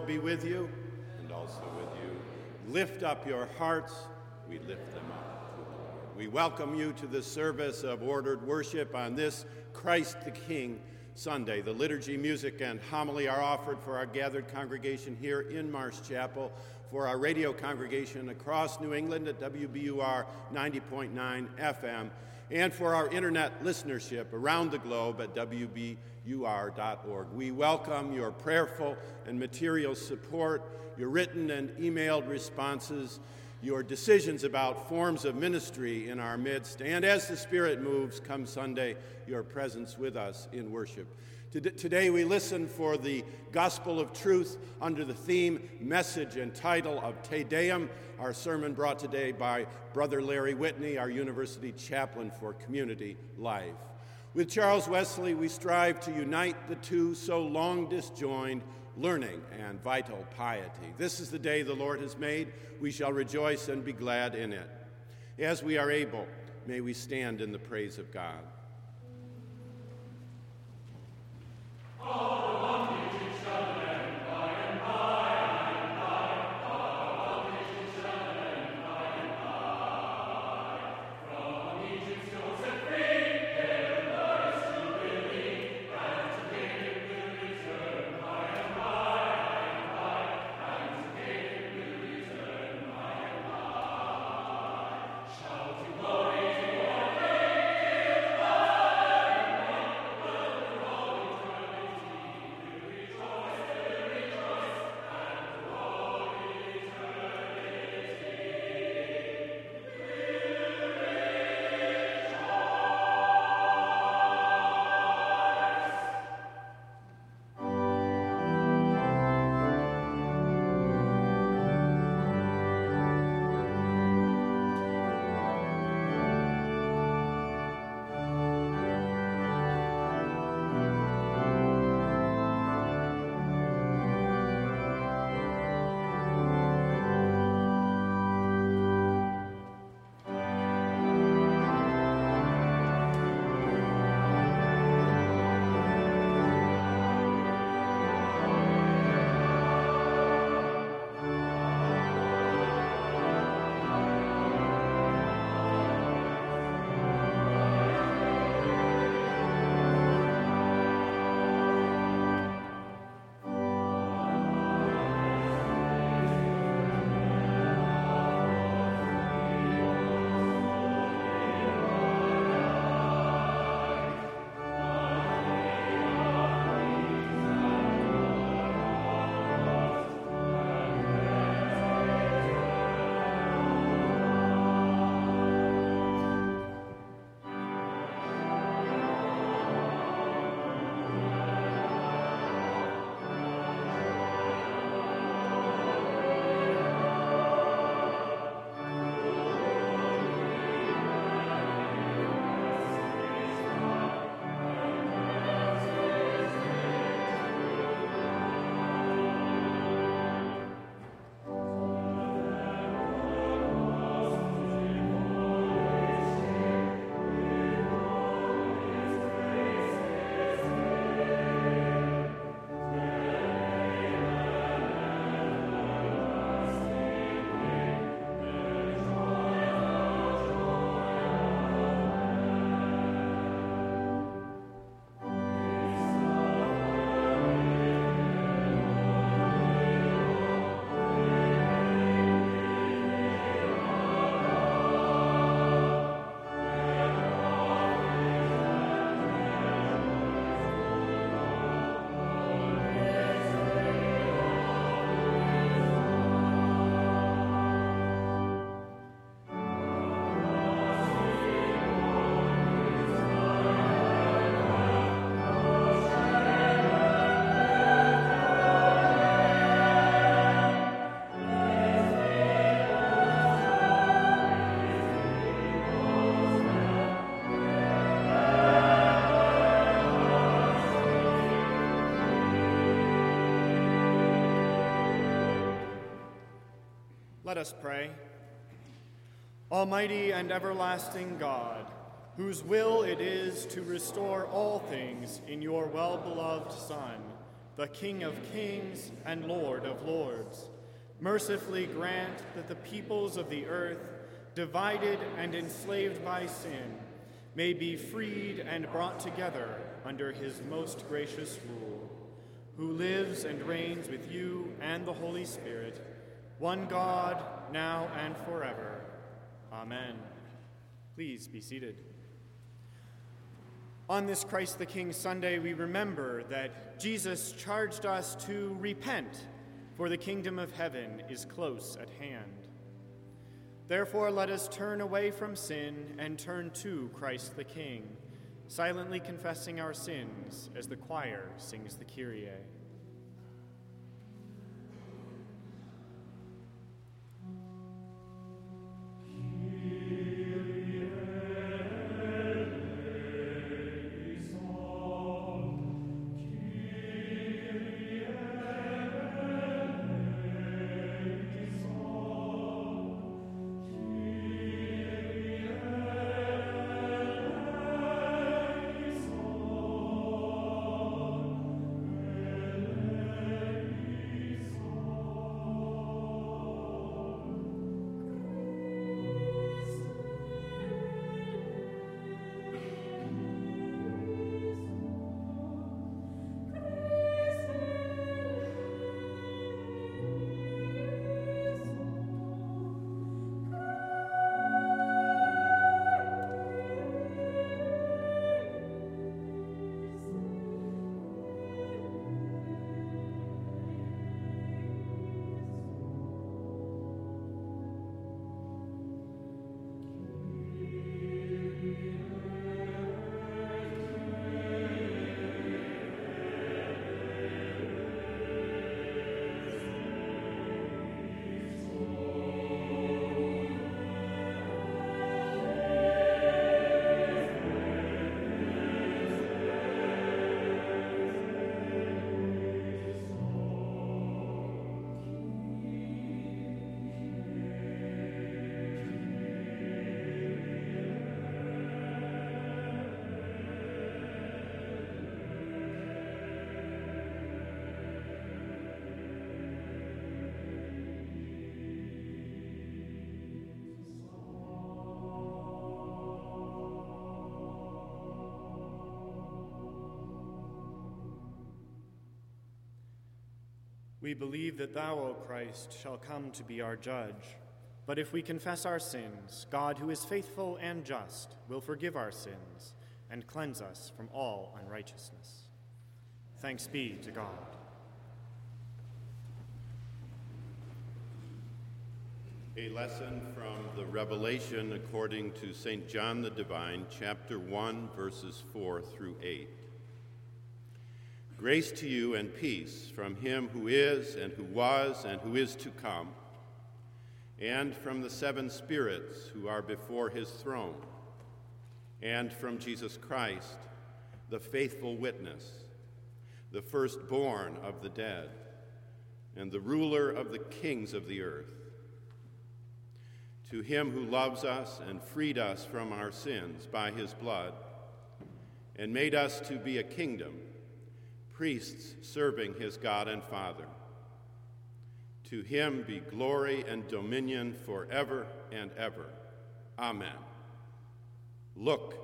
Lord be with you, and also with you. Lift up your hearts. We lift them up to the Lord. We welcome you to the service of ordered worship on this Christ the King Sunday. The liturgy, music, and homily are offered for our gathered congregation here in Marsh Chapel, for our radio congregation across New England at WBUR 90.9 FM, and for our internet listenership around the globe at WBUR ur.org. We welcome your prayerful and material support, your written and emailed responses, your decisions about forms of ministry in our midst, and as the Spirit moves, come Sunday, your presence with us in worship. Today we listen for the Gospel of Truth under the theme, message, and title of Te Deum, our sermon brought today by Brother Larry Whitney, our university chaplain for community life. With Charles Wesley, we strive to unite the two so long disjoined learning and vital piety. This is the day the Lord has made. We shall rejoice and be glad in it. As we are able, may we stand in the praise of God. Let us pray. Almighty and everlasting God, whose will it is to restore all things in your well beloved Son, the King of kings and Lord of lords, mercifully grant that the peoples of the earth, divided and enslaved by sin, may be freed and brought together under his most gracious rule, who lives and reigns with you and the Holy Spirit, one God, now and forever. Amen. Please be seated. On this Christ the King Sunday, we remember that Jesus charged us to repent, for the kingdom of heaven is close at hand. Therefore, let us turn away from sin and turn to Christ the King, silently confessing our sins as the choir sings the Kyrie. We believe that thou, O Christ, shall come to be our judge. But if we confess our sins, God, who is faithful and just, will forgive our sins and cleanse us from all unrighteousness. Thanks be to God. A lesson from the Revelation according to St. John the Divine, chapter 1, verses 4 through 8. Grace to you and peace from him who is, and who was, and who is to come, and from the seven spirits who are before his throne, and from Jesus Christ, the faithful witness, the firstborn of the dead, and the ruler of the kings of the earth. To him who loves us and freed us from our sins by his blood, and made us to be a kingdom priests serving his God and Father. To him be glory and dominion forever and ever. Amen. Look,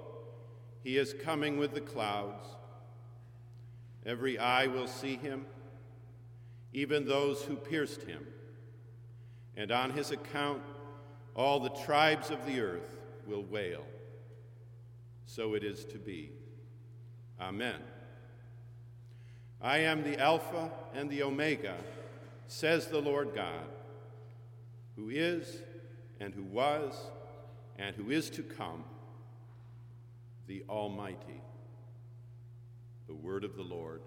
he is coming with the clouds. Every eye will see him, even those who pierced him. And on his account, all the tribes of the earth will wail. So it is to be. Amen. I am the Alpha and the Omega, says the Lord God, who is, and who was, and who is to come, the Almighty. The word of the Lord.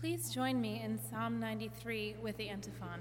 Please join me in Psalm 93 with the antiphon.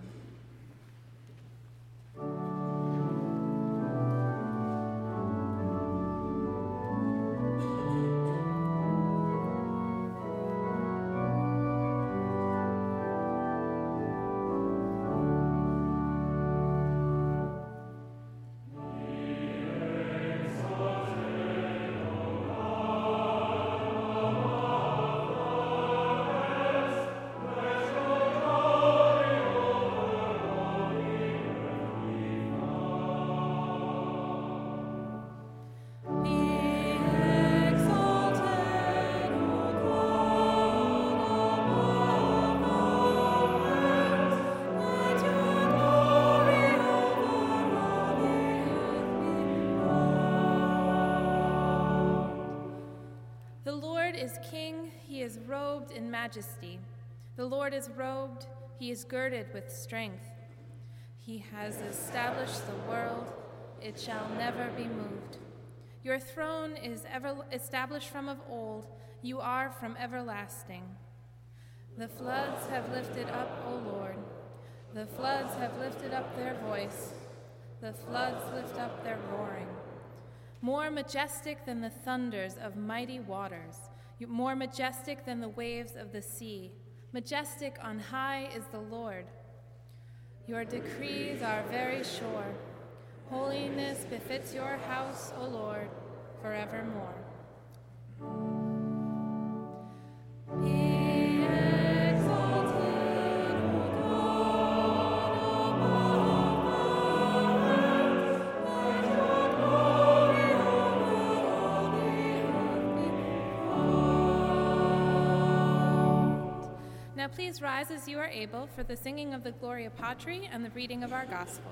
The Lord is robed, he is girded with strength. He has established the world, it shall never be moved. Your throne is ever established from of old, you are from everlasting. The floods have lifted up, O Lord. The floods have lifted up their voice. The floods lift up their roaring. More majestic than the thunders of mighty waters more majestic than the waves of the sea. Majestic on high is the Lord. Your decrees are very sure. Holiness befits your house, O Lord, forevermore. Please rise as you are able for the singing of the Gloria Patri and the reading of our gospel.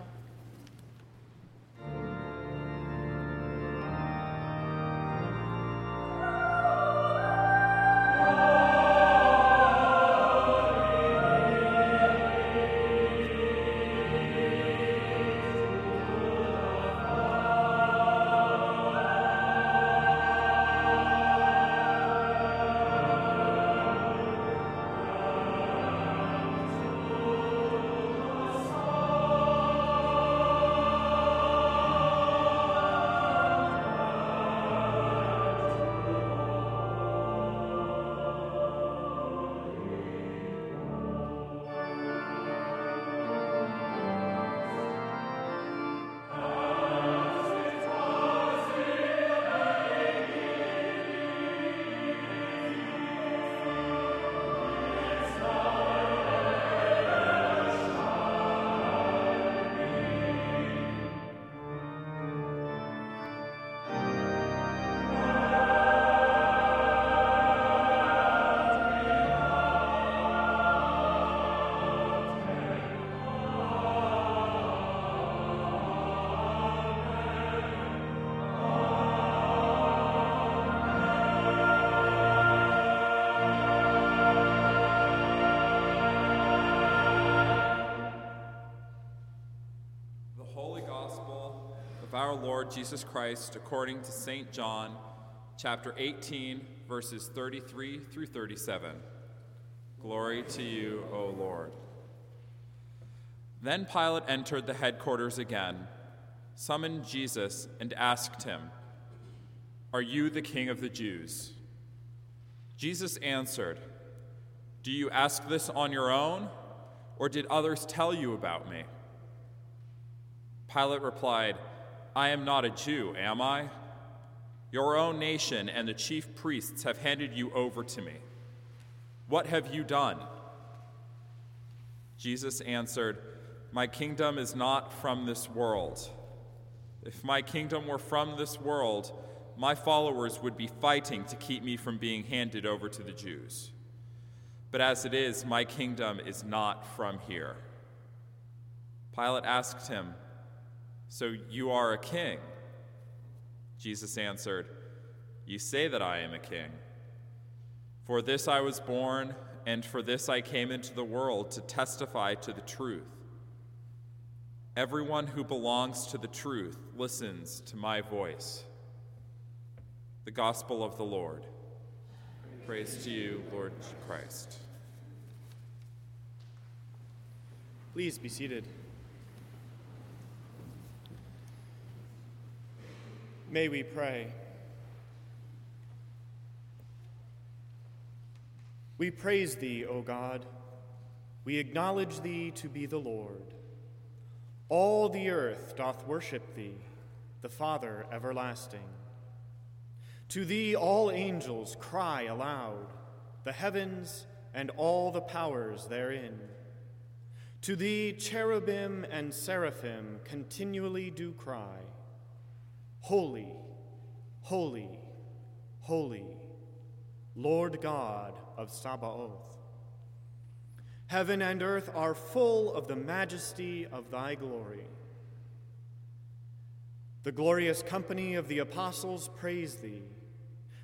Lord Jesus Christ according to St. John, chapter 18, verses 33 through 37. Glory to you, O Lord. Then Pilate entered the headquarters again, summoned Jesus, and asked him, Are you the king of the Jews? Jesus answered, Do you ask this on your own, or did others tell you about me? Pilate replied, I am not a Jew, am I? Your own nation and the chief priests have handed you over to me. What have you done? Jesus answered, My kingdom is not from this world. If my kingdom were from this world, my followers would be fighting to keep me from being handed over to the Jews. But as it is, my kingdom is not from here. Pilate asked him, so you are a king? Jesus answered, You say that I am a king. For this I was born, and for this I came into the world to testify to the truth. Everyone who belongs to the truth listens to my voice. The Gospel of the Lord. Praise to you, Lord Christ. Please be seated. May we pray. We praise thee, O God. We acknowledge thee to be the Lord. All the earth doth worship thee, the Father everlasting. To thee all angels cry aloud, the heavens and all the powers therein. To thee cherubim and seraphim continually do cry, Holy, holy, holy, Lord God of Sabaoth. Heaven and earth are full of the majesty of thy glory. The glorious company of the apostles praise thee.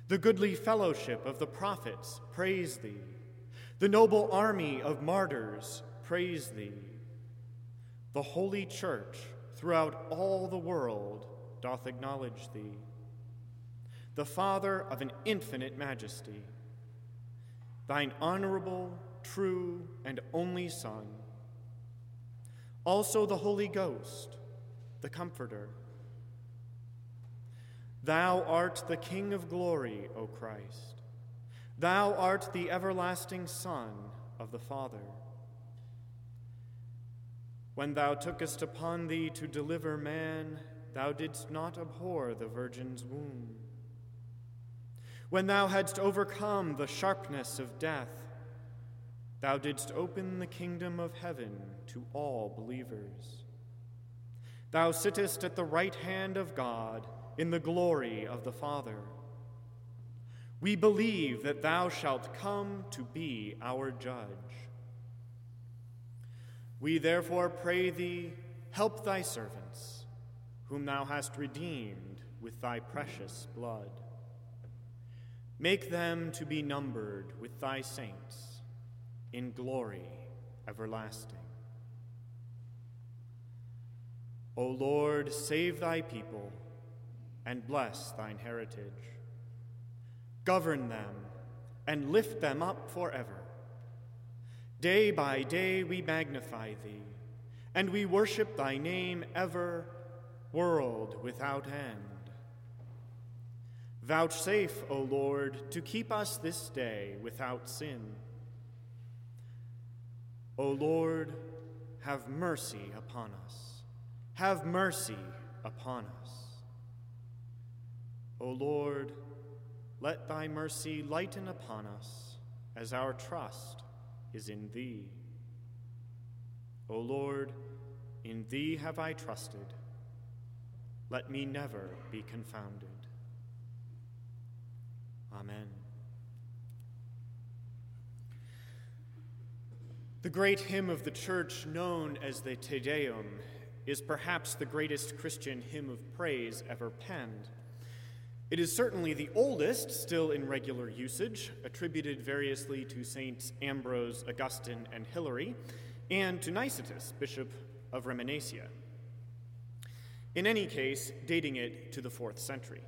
The goodly fellowship of the prophets praise thee. The noble army of martyrs praise thee. The holy church throughout all the world doth acknowledge thee. The Father of an infinite majesty, thine honorable true, and only Son. Also the Holy Ghost, the Comforter. Thou art the King of glory, O Christ. Thou art the everlasting Son of the Father. When thou tookest upon thee to deliver man, thou didst not abhor the Virgin's womb. When thou hadst overcome the sharpness of death, Thou didst open the kingdom of heaven to all believers. Thou sittest at the right hand of God in the glory of the Father. We believe that thou shalt come to be our judge. We therefore pray thee, help thy servants, whom thou hast redeemed with thy precious blood. Make them to be numbered with thy saints in glory everlasting. O Lord, save thy people and bless thine heritage. Govern them and lift them up forever. Day by day we magnify thee, and we worship thy name ever, world without end. Vouchsafe, O Lord, to keep us this day without sin O Lord, have mercy upon us. Have mercy upon us. O Lord, let thy mercy lighten upon us as our trust is in thee. O Lord, in thee have I trusted. Let me never be confounded. Amen. The great hymn of the church, known as the Te Deum, is perhaps the greatest Christian hymn of praise ever penned. It is certainly the oldest still in regular usage, attributed variously to Saints Ambrose, Augustine, and Hilary, and to Nicetas, Bishop of Remesiana. In any case, dating it to the fourth century.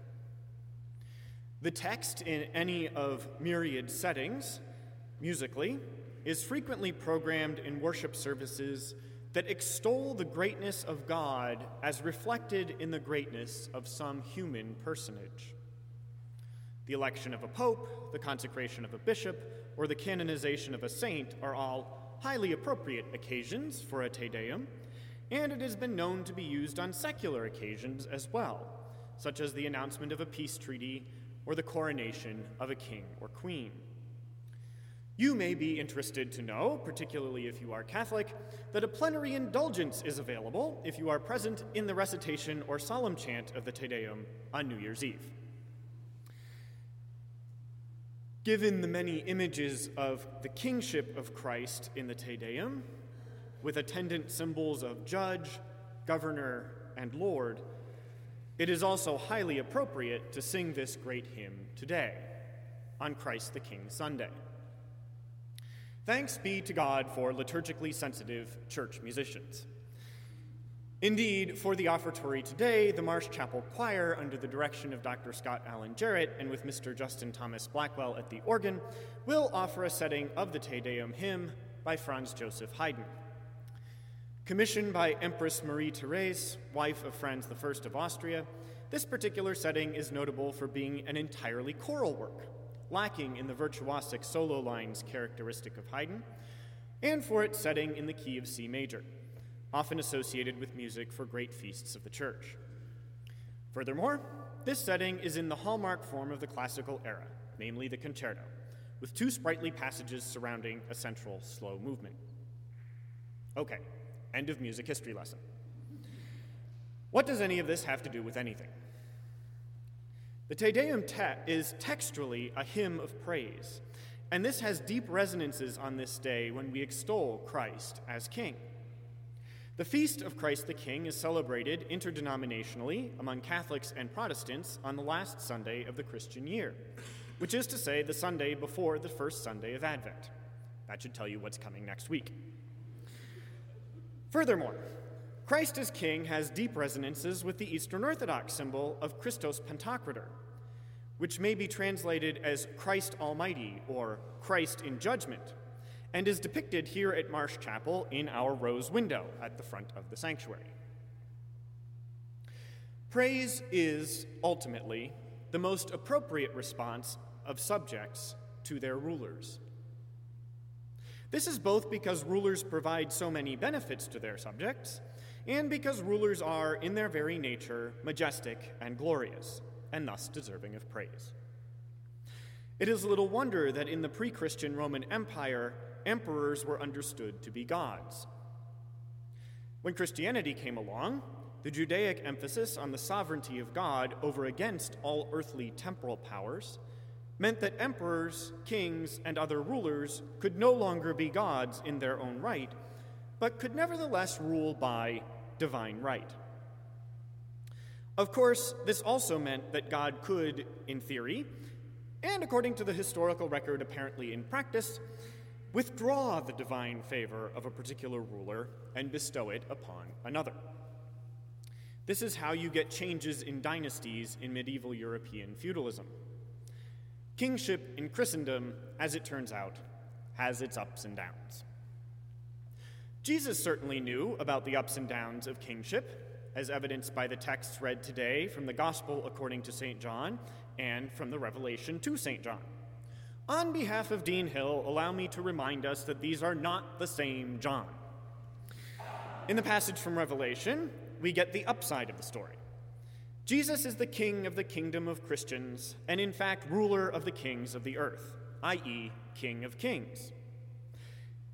The text, in any of myriad settings, musically, is frequently programmed in worship services that extol the greatness of God as reflected in the greatness of some human personage. The election of a pope, the consecration of a bishop, or the canonization of a saint are all highly appropriate occasions for a Te Deum, and it has been known to be used on secular occasions as well, such as the announcement of a peace treaty or the coronation of a king or queen. You may be interested to know, particularly if you are Catholic, that a plenary indulgence is available if you are present in the recitation or solemn chant of the Te Deum on New Year's Eve. Given the many images of the kingship of Christ in the Te Deum, with attendant symbols of judge, governor, and Lord, it is also highly appropriate to sing this great hymn today, on Christ the King Sunday. Thanks be to God for liturgically sensitive church musicians. Indeed, for the offertory today, the Marsh Chapel Choir, under the direction of Dr. Scott Allen Jarrett and with Mr. Justin Thomas Blackwell at the organ, will offer a setting of the Te Deum hymn by Franz Joseph Haydn. Commissioned by Empress Marie Therese, wife of Franz I of Austria, this particular setting is notable for being an entirely choral work, lacking in the virtuosic solo lines characteristic of Haydn, and for its setting in the key of C major, often associated with music for great feasts of the church. Furthermore, this setting is in the hallmark form of the classical era, namely the concerto, with two sprightly passages surrounding a central slow movement. Okay, end of music history lesson. What does any of this have to do with anything? The Te Deum te- is textually a hymn of praise, and this has deep resonances on this day when we extol Christ as King. The feast of Christ the King is celebrated interdenominationally among Catholics and Protestants on the last Sunday of the Christian year, which is to say, the Sunday before the first Sunday of Advent. That should tell you what's coming next week. Furthermore, Christ as King has deep resonances with the Eastern Orthodox symbol of Christos Pantocrator, which may be translated as Christ Almighty or Christ in Judgment and is depicted here at Marsh Chapel in our rose window at the front of the sanctuary. Praise is ultimately the most appropriate response of subjects to their rulers. This is both because rulers provide so many benefits to their subjects, and because rulers are, in their very nature, majestic and glorious, and thus deserving of praise. It is little wonder that in the pre Christian Roman Empire, emperors were understood to be gods. When Christianity came along, the Judaic emphasis on the sovereignty of God over against all earthly temporal powers meant that emperors, kings, and other rulers could no longer be gods in their own right, but could nevertheless rule by divine right. Of course, this also meant that God could, in theory, and according to the historical record apparently in practice, withdraw the divine favor of a particular ruler and bestow it upon another. This is how you get changes in dynasties in medieval European feudalism. Kingship in Christendom, as it turns out, has its ups and downs. Jesus certainly knew about the ups and downs of kingship, as evidenced by the texts read today from the Gospel according to St. John and from the Revelation to St. John. On behalf of Dean Hill, allow me to remind us that these are not the same John. In the passage from Revelation, we get the upside of the story. Jesus is the king of the kingdom of Christians, and in fact, ruler of the kings of the earth, i.e., king of kings.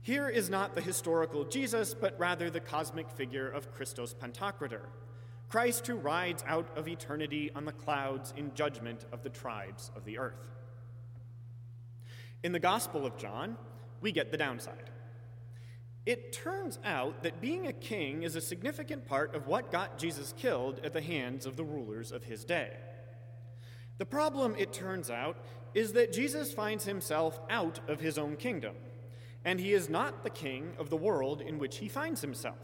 Here is not the historical Jesus, but rather the cosmic figure of Christos Pantocrator, Christ who rides out of eternity on the clouds in judgment of the tribes of the earth. In the Gospel of John, we get the downside. It turns out that being a king is a significant part of what got Jesus killed at the hands of the rulers of his day. The problem, it turns out, is that Jesus finds himself out of his own kingdom, and he is not the king of the world in which he finds himself.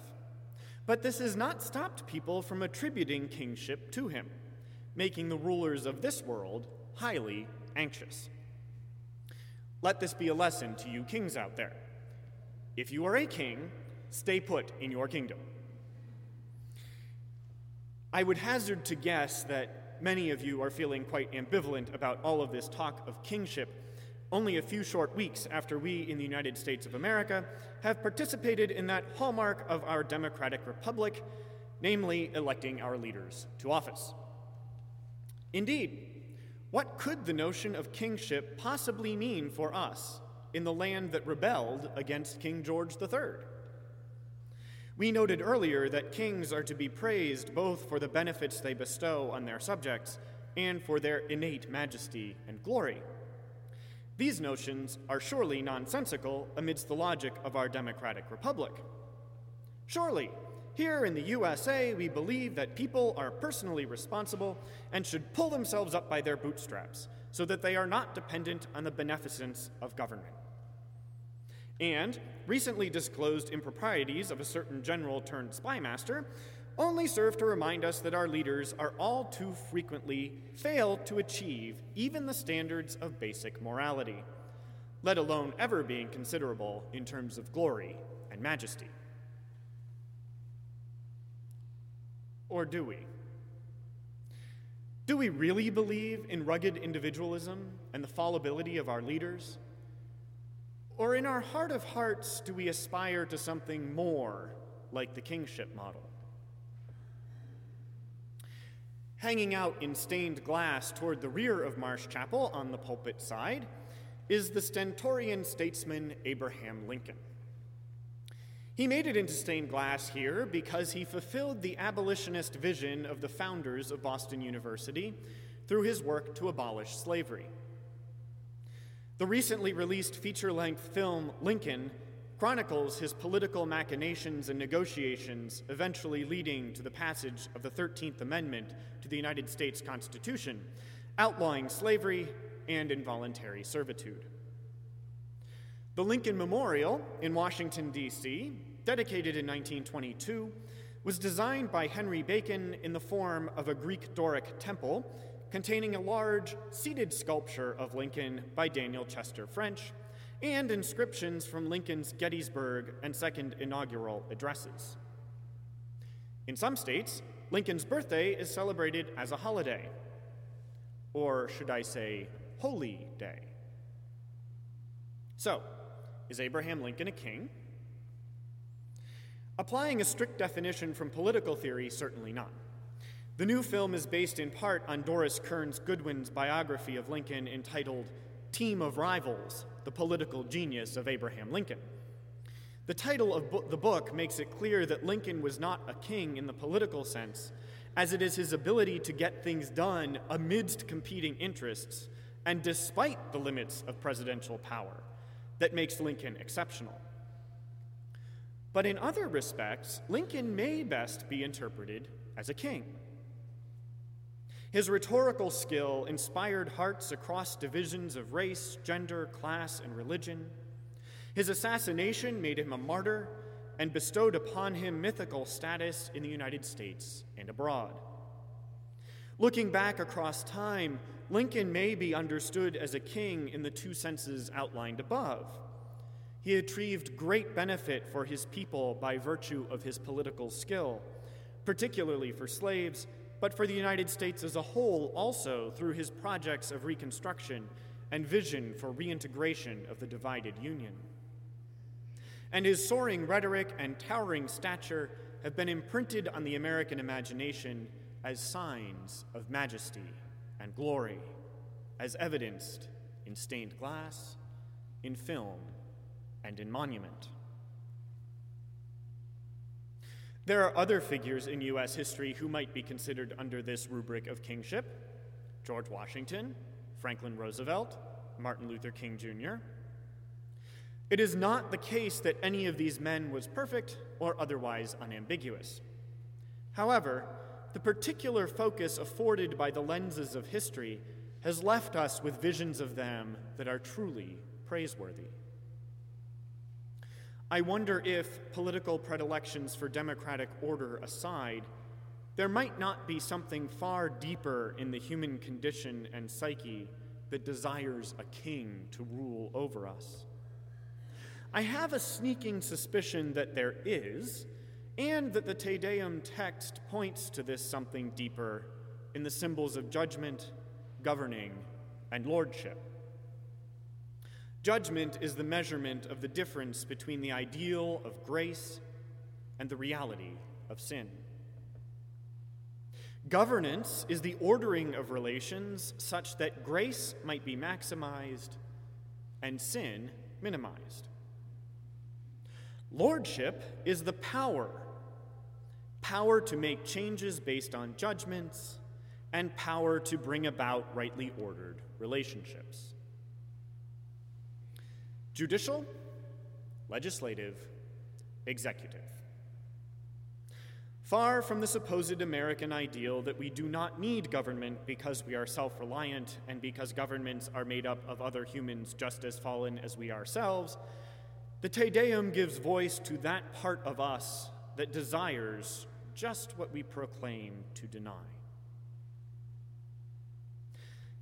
But this has not stopped people from attributing kingship to him, making the rulers of this world highly anxious. Let this be a lesson to you kings out there. If you are a king, stay put in your kingdom. I would hazard to guess that many of you are feeling quite ambivalent about all of this talk of kingship only a few short weeks after we in the United States of America have participated in that hallmark of our democratic republic, namely electing our leaders to office. Indeed, what could the notion of kingship possibly mean for us in the land that rebelled against King George III? We noted earlier that kings are to be praised both for the benefits they bestow on their subjects and for their innate majesty and glory. These notions are surely nonsensical amidst the logic of our democratic republic. Surely, here in the USA, we believe that people are personally responsible and should pull themselves up by their bootstraps so that they are not dependent on the beneficence of government. And recently disclosed improprieties of a certain general turned spymaster only serve to remind us that our leaders are all too frequently fail to achieve even the standards of basic morality, let alone ever being considerable in terms of glory and majesty. Or do we? Do we really believe in rugged individualism and the fallibility of our leaders? Or in our heart of hearts, do we aspire to something more like the kingship model? Hanging out in stained glass toward the rear of Marsh Chapel on the pulpit side is the stentorian statesman Abraham Lincoln. He made it into stained glass here because he fulfilled the abolitionist vision of the founders of Boston University through his work to abolish slavery. The recently released feature length film Lincoln chronicles his political machinations and negotiations, eventually leading to the passage of the 13th Amendment to the United States Constitution, outlawing slavery and involuntary servitude. The Lincoln Memorial in Washington, D.C., dedicated in 1922, was designed by Henry Bacon in the form of a Greek Doric temple containing a large seated sculpture of Lincoln by Daniel Chester French and inscriptions from Lincoln's Gettysburg and second inaugural addresses. In some states, Lincoln's birthday is celebrated as a holiday, or should I say, holy day. So, is Abraham Lincoln a king? Applying a strict definition from political theory, certainly not. The new film is based in part on Doris Kearns Goodwin's biography of Lincoln entitled Team of Rivals The Political Genius of Abraham Lincoln. The title of bo- the book makes it clear that Lincoln was not a king in the political sense, as it is his ability to get things done amidst competing interests and despite the limits of presidential power that makes Lincoln exceptional. But in other respects, Lincoln may best be interpreted as a king. His rhetorical skill inspired hearts across divisions of race, gender, class, and religion. His assassination made him a martyr and bestowed upon him mythical status in the United States and abroad. Looking back across time, Lincoln may be understood as a king in the two senses outlined above. He achieved great benefit for his people by virtue of his political skill, particularly for slaves, but for the United States as a whole also through his projects of reconstruction and vision for reintegration of the divided Union. And his soaring rhetoric and towering stature have been imprinted on the American imagination as signs of majesty and glory, as evidenced in stained glass, in film, and in monument. There are other figures in U.S. history who might be considered under this rubric of kingship George Washington, Franklin Roosevelt, Martin Luther King Jr. It is not the case that any of these men was perfect or otherwise unambiguous. However, the particular focus afforded by the lenses of history has left us with visions of them that are truly praiseworthy. I wonder if, political predilections for democratic order aside, there might not be something far deeper in the human condition and psyche that desires a king to rule over us. I have a sneaking suspicion that there is, and that the Te Deum text points to this something deeper in the symbols of judgment, governing, and lordship. Judgment is the measurement of the difference between the ideal of grace and the reality of sin. Governance is the ordering of relations such that grace might be maximized and sin minimized. Lordship is the power power to make changes based on judgments, and power to bring about rightly ordered relationships. Judicial, legislative, executive. Far from the supposed American ideal that we do not need government because we are self reliant and because governments are made up of other humans just as fallen as we ourselves, the Te Deum gives voice to that part of us that desires just what we proclaim to deny.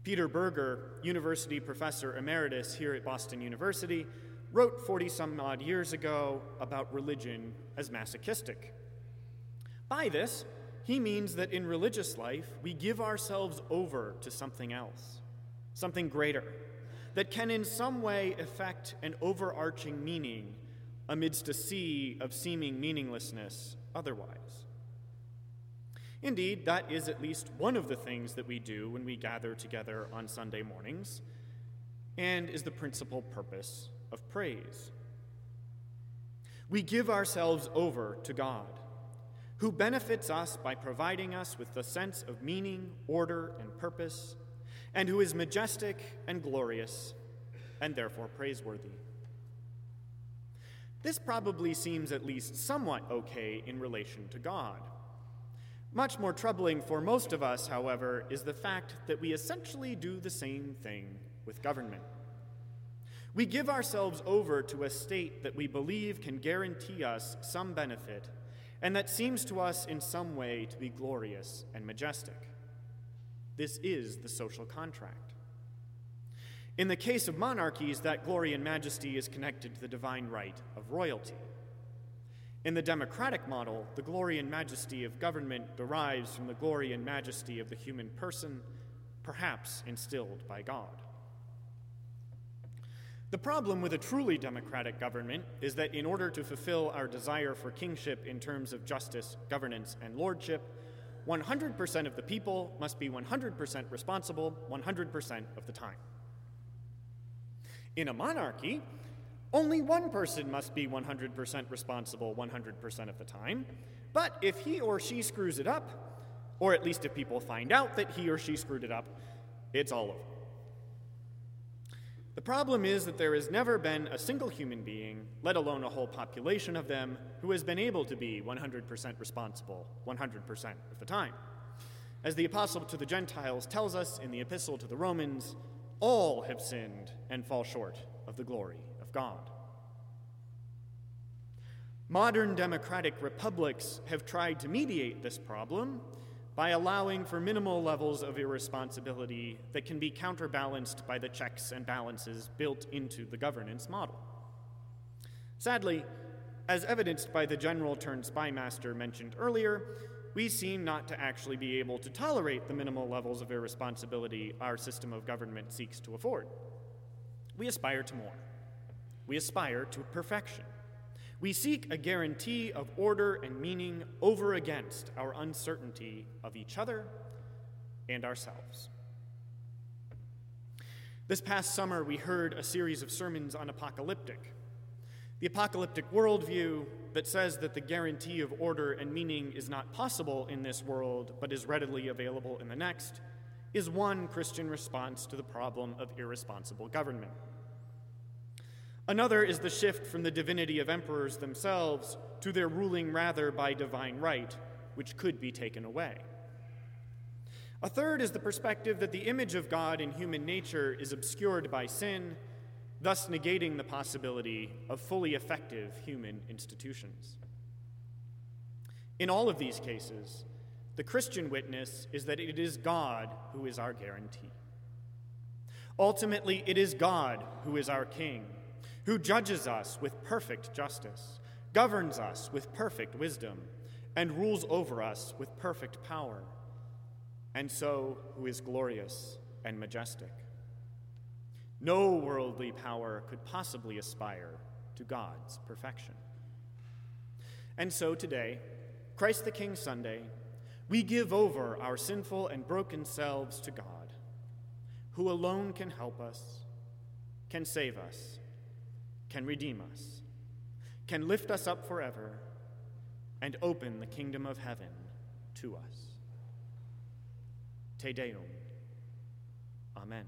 Peter Berger, university professor emeritus here at Boston University, wrote 40 some odd years ago about religion as masochistic. By this, he means that in religious life, we give ourselves over to something else, something greater, that can in some way effect an overarching meaning amidst a sea of seeming meaninglessness otherwise. Indeed, that is at least one of the things that we do when we gather together on Sunday mornings, and is the principal purpose of praise. We give ourselves over to God who benefits us by providing us with the sense of meaning, order, and purpose, and who is majestic and glorious, and therefore praiseworthy. This probably seems at least somewhat okay in relation to God. Much more troubling for most of us, however, is the fact that we essentially do the same thing with government. We give ourselves over to a state that we believe can guarantee us some benefit and that seems to us in some way to be glorious and majestic. This is the social contract. In the case of monarchies, that glory and majesty is connected to the divine right of royalty. In the democratic model, the glory and majesty of government derives from the glory and majesty of the human person, perhaps instilled by God. The problem with a truly democratic government is that in order to fulfill our desire for kingship in terms of justice, governance, and lordship, 100% of the people must be 100% responsible 100% of the time. In a monarchy, only one person must be 100% responsible 100% of the time, but if he or she screws it up, or at least if people find out that he or she screwed it up, it's all over. The problem is that there has never been a single human being, let alone a whole population of them, who has been able to be 100% responsible 100% of the time. As the Apostle to the Gentiles tells us in the Epistle to the Romans, all have sinned and fall short of the glory God. Modern democratic republics have tried to mediate this problem by allowing for minimal levels of irresponsibility that can be counterbalanced by the checks and balances built into the governance model. Sadly, as evidenced by the general turned spymaster mentioned earlier, we seem not to actually be able to tolerate the minimal levels of irresponsibility our system of government seeks to afford. We aspire to more. We aspire to perfection. We seek a guarantee of order and meaning over against our uncertainty of each other and ourselves. This past summer, we heard a series of sermons on apocalyptic. The apocalyptic worldview that says that the guarantee of order and meaning is not possible in this world but is readily available in the next is one Christian response to the problem of irresponsible government. Another is the shift from the divinity of emperors themselves to their ruling rather by divine right, which could be taken away. A third is the perspective that the image of God in human nature is obscured by sin, thus negating the possibility of fully effective human institutions. In all of these cases, the Christian witness is that it is God who is our guarantee. Ultimately, it is God who is our King who judges us with perfect justice, governs us with perfect wisdom, and rules over us with perfect power, and so who is glorious and majestic. No worldly power could possibly aspire to God's perfection. And so today, Christ the King Sunday, we give over our sinful and broken selves to God, who alone can help us, can save us, can redeem us, can lift us up forever, and open the kingdom of heaven to us. Te Deum. Amen.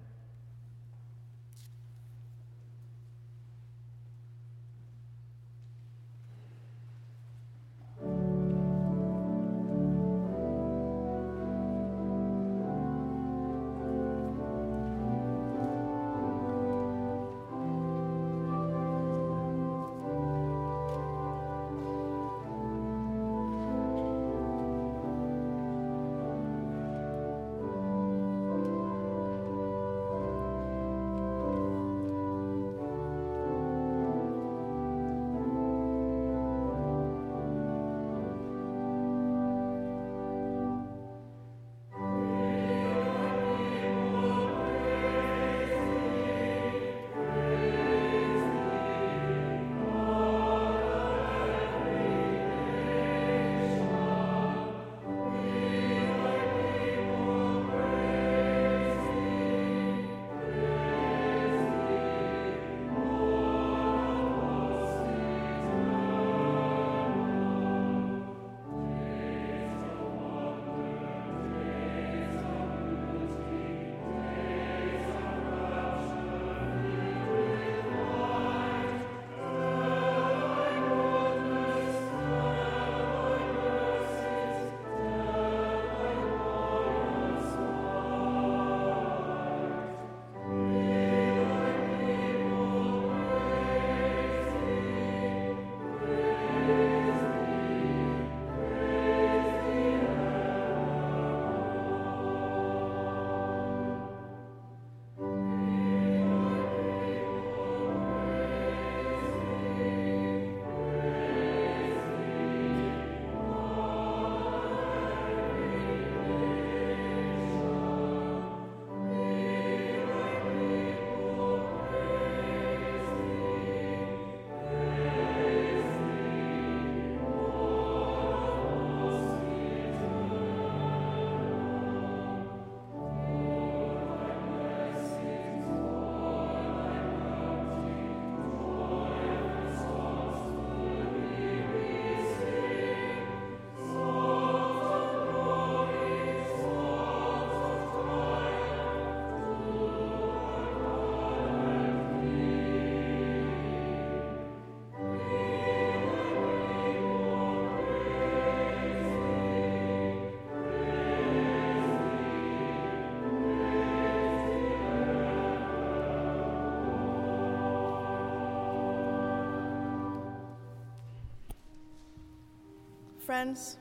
Friends,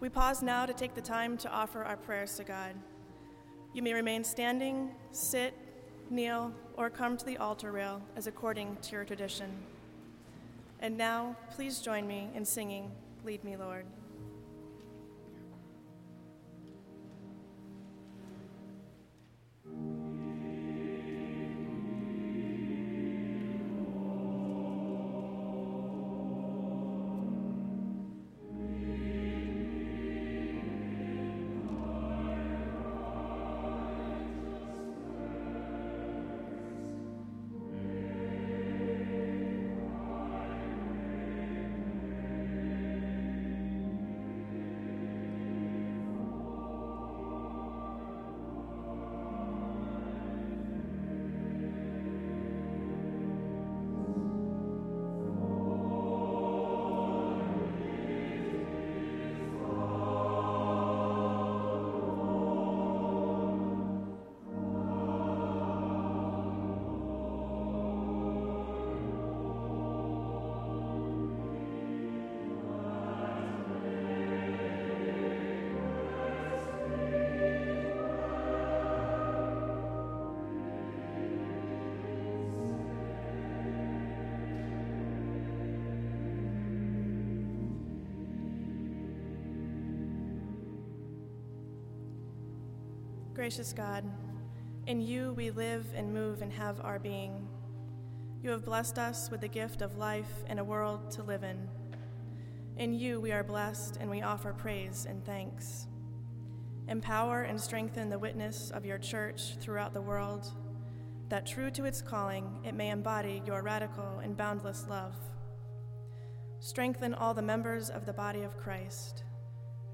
we pause now to take the time to offer our prayers to God. You may remain standing, sit, kneel, or come to the altar rail as according to your tradition. And now, please join me in singing Lead Me, Lord. Gracious God, in you we live and move and have our being. You have blessed us with the gift of life and a world to live in. In you we are blessed and we offer praise and thanks. Empower and strengthen the witness of your church throughout the world, that true to its calling, it may embody your radical and boundless love. Strengthen all the members of the body of Christ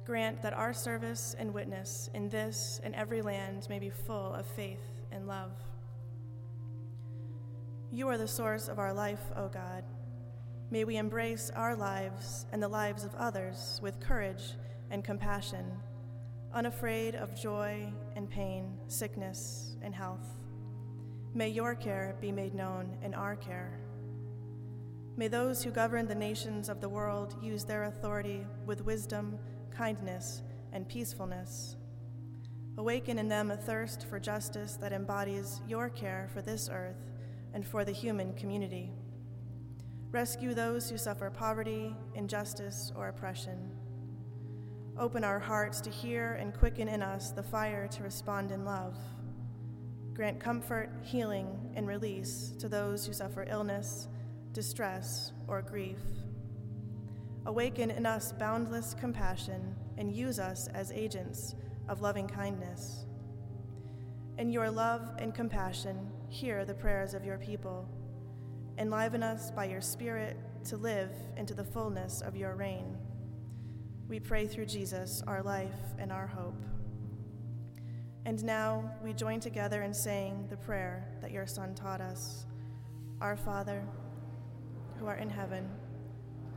Grant that our service and witness in this and every land may be full of faith and love. You are the source of our life, O God. May we embrace our lives and the lives of others with courage and compassion, unafraid of joy and pain, sickness and health. May your care be made known in our care. May those who govern the nations of the world use their authority with wisdom kindness, and peacefulness. Awaken in them a thirst for justice that embodies your care for this earth and for the human community. Rescue those who suffer poverty, injustice, or oppression. Open our hearts to hear and quicken in us the fire to respond in love. Grant comfort, healing, and release to those who suffer illness, distress, or grief. Awaken in us boundless compassion and use us as agents of loving kindness. In your love and compassion, hear the prayers of your people. Enliven us by your Spirit to live into the fullness of your reign. We pray through Jesus, our life and our hope. And now we join together in saying the prayer that your Son taught us Our Father, who art in heaven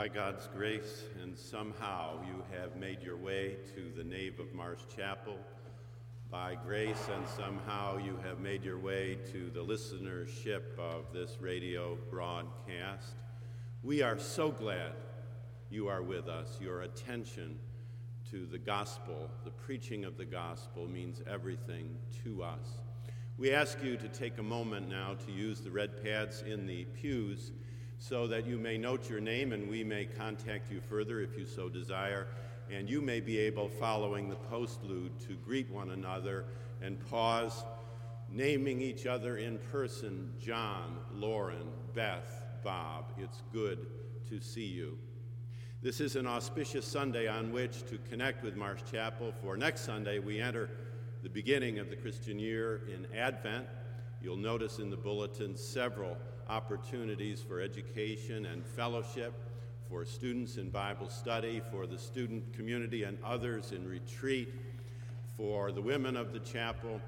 By God's grace, and somehow you have made your way to the nave of Marsh Chapel. By grace, and somehow you have made your way to the listenership of this radio broadcast. We are so glad you are with us. Your attention to the gospel, the preaching of the gospel, means everything to us. We ask you to take a moment now to use the red pads in the pews so that you may note your name and we may contact you further if you so desire. And you may be able, following the postlude, to greet one another and pause, naming each other in person John, Lauren, Beth, Bob. It's good to see you. This is an auspicious Sunday on which to connect with Marsh Chapel. For next Sunday, we enter the beginning of the Christian year in Advent. You'll notice in the bulletin several opportunities for education and fellowship, for students in Bible study, for the student community and others in retreat, for the women of the chapel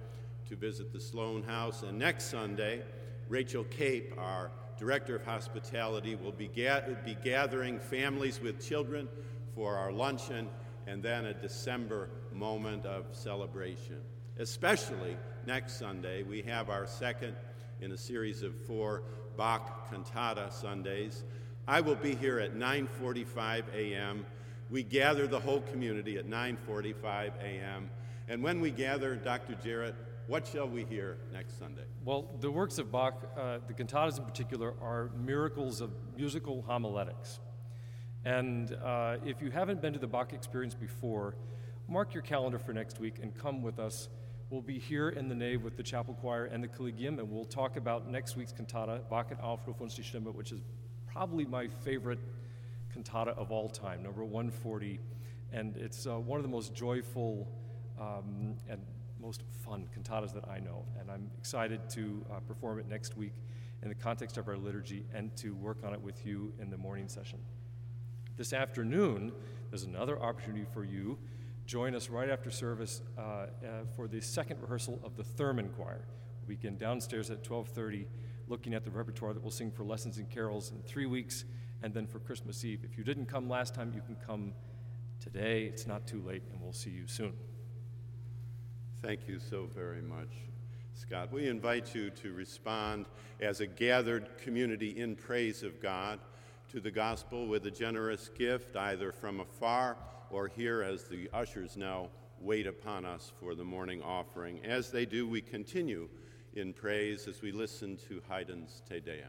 to visit the Sloan House. And next Sunday, Rachel Cape, our Director of Hospitality, will be, ga- be gathering families with children for our luncheon and then a December moment of celebration. Especially next Sunday, we have our second in a series of four Bach cantata Sundays. I will be here at 9:45 a.m. We gather the whole community at 9:45 a.m. And when we gather, Dr. Jarrett, what shall we hear next Sunday? Well, the works of Bach, uh, the cantatas in particular, are miracles of musical homiletics. And uh, if you haven't been to the Bach experience before, mark your calendar for next week and come with us. We'll be here in the nave with the chapel choir and the collegium, and we'll talk about next week's cantata, Wachet auf ruft uns die Stimme, which is probably my favorite cantata of all time, number 140. And it's uh, one of the most joyful um, and most fun cantatas that I know. And I'm excited to uh, perform it next week in the context of our liturgy and to work on it with you in the morning session. This afternoon, there's another opportunity for you. Join us right after service uh, uh, for the second rehearsal of the Thurman Choir. We begin downstairs at 12:30, looking at the repertoire that we'll sing for lessons and carols in three weeks, and then for Christmas Eve. If you didn't come last time, you can come today. It's not too late, and we'll see you soon. Thank you so very much, Scott. We invite you to respond as a gathered community in praise of God to the gospel with a generous gift, either from afar or here as the ushers now wait upon us for the morning offering. As they do, we continue in praise as we listen to Haydn's Te Deum.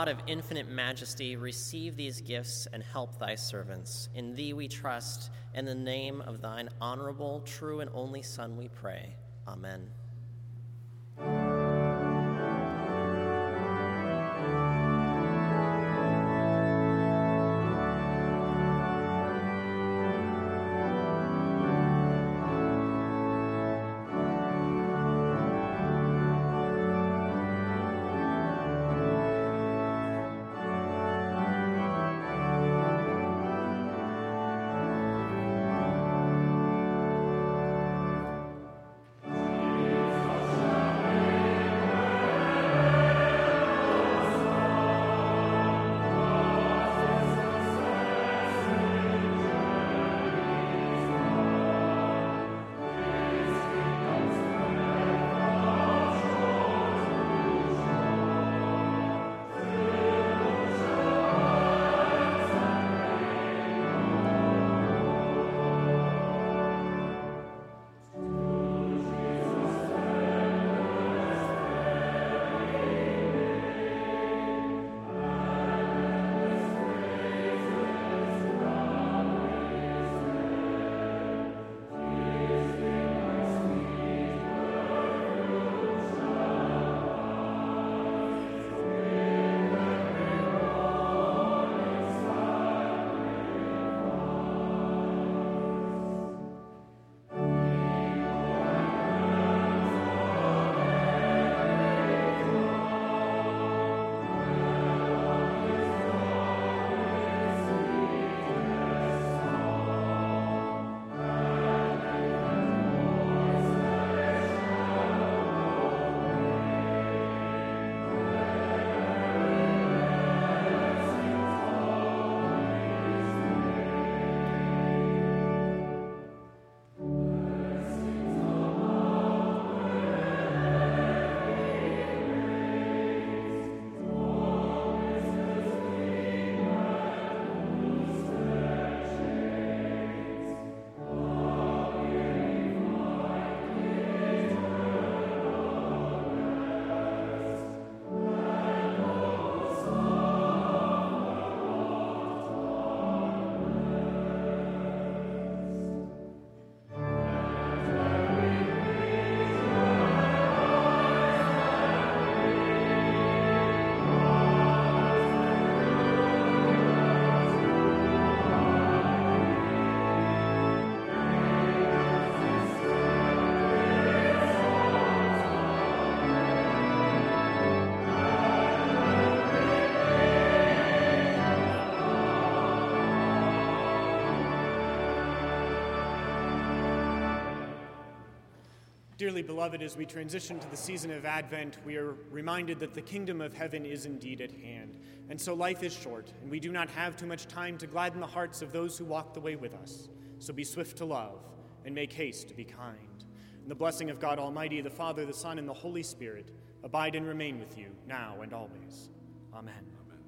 God of infinite majesty, receive these gifts and help thy servants. In thee we trust. In the name of thine honorable, true, and only Son we pray. Amen. Dearly beloved, as we transition to the season of Advent, we are reminded that the kingdom of heaven is indeed at hand. And so life is short, and we do not have too much time to gladden the hearts of those who walk the way with us. So be swift to love, and make haste to be kind. And the blessing of God Almighty, the Father, the Son, and the Holy Spirit abide and remain with you, now and always. Amen. Amen.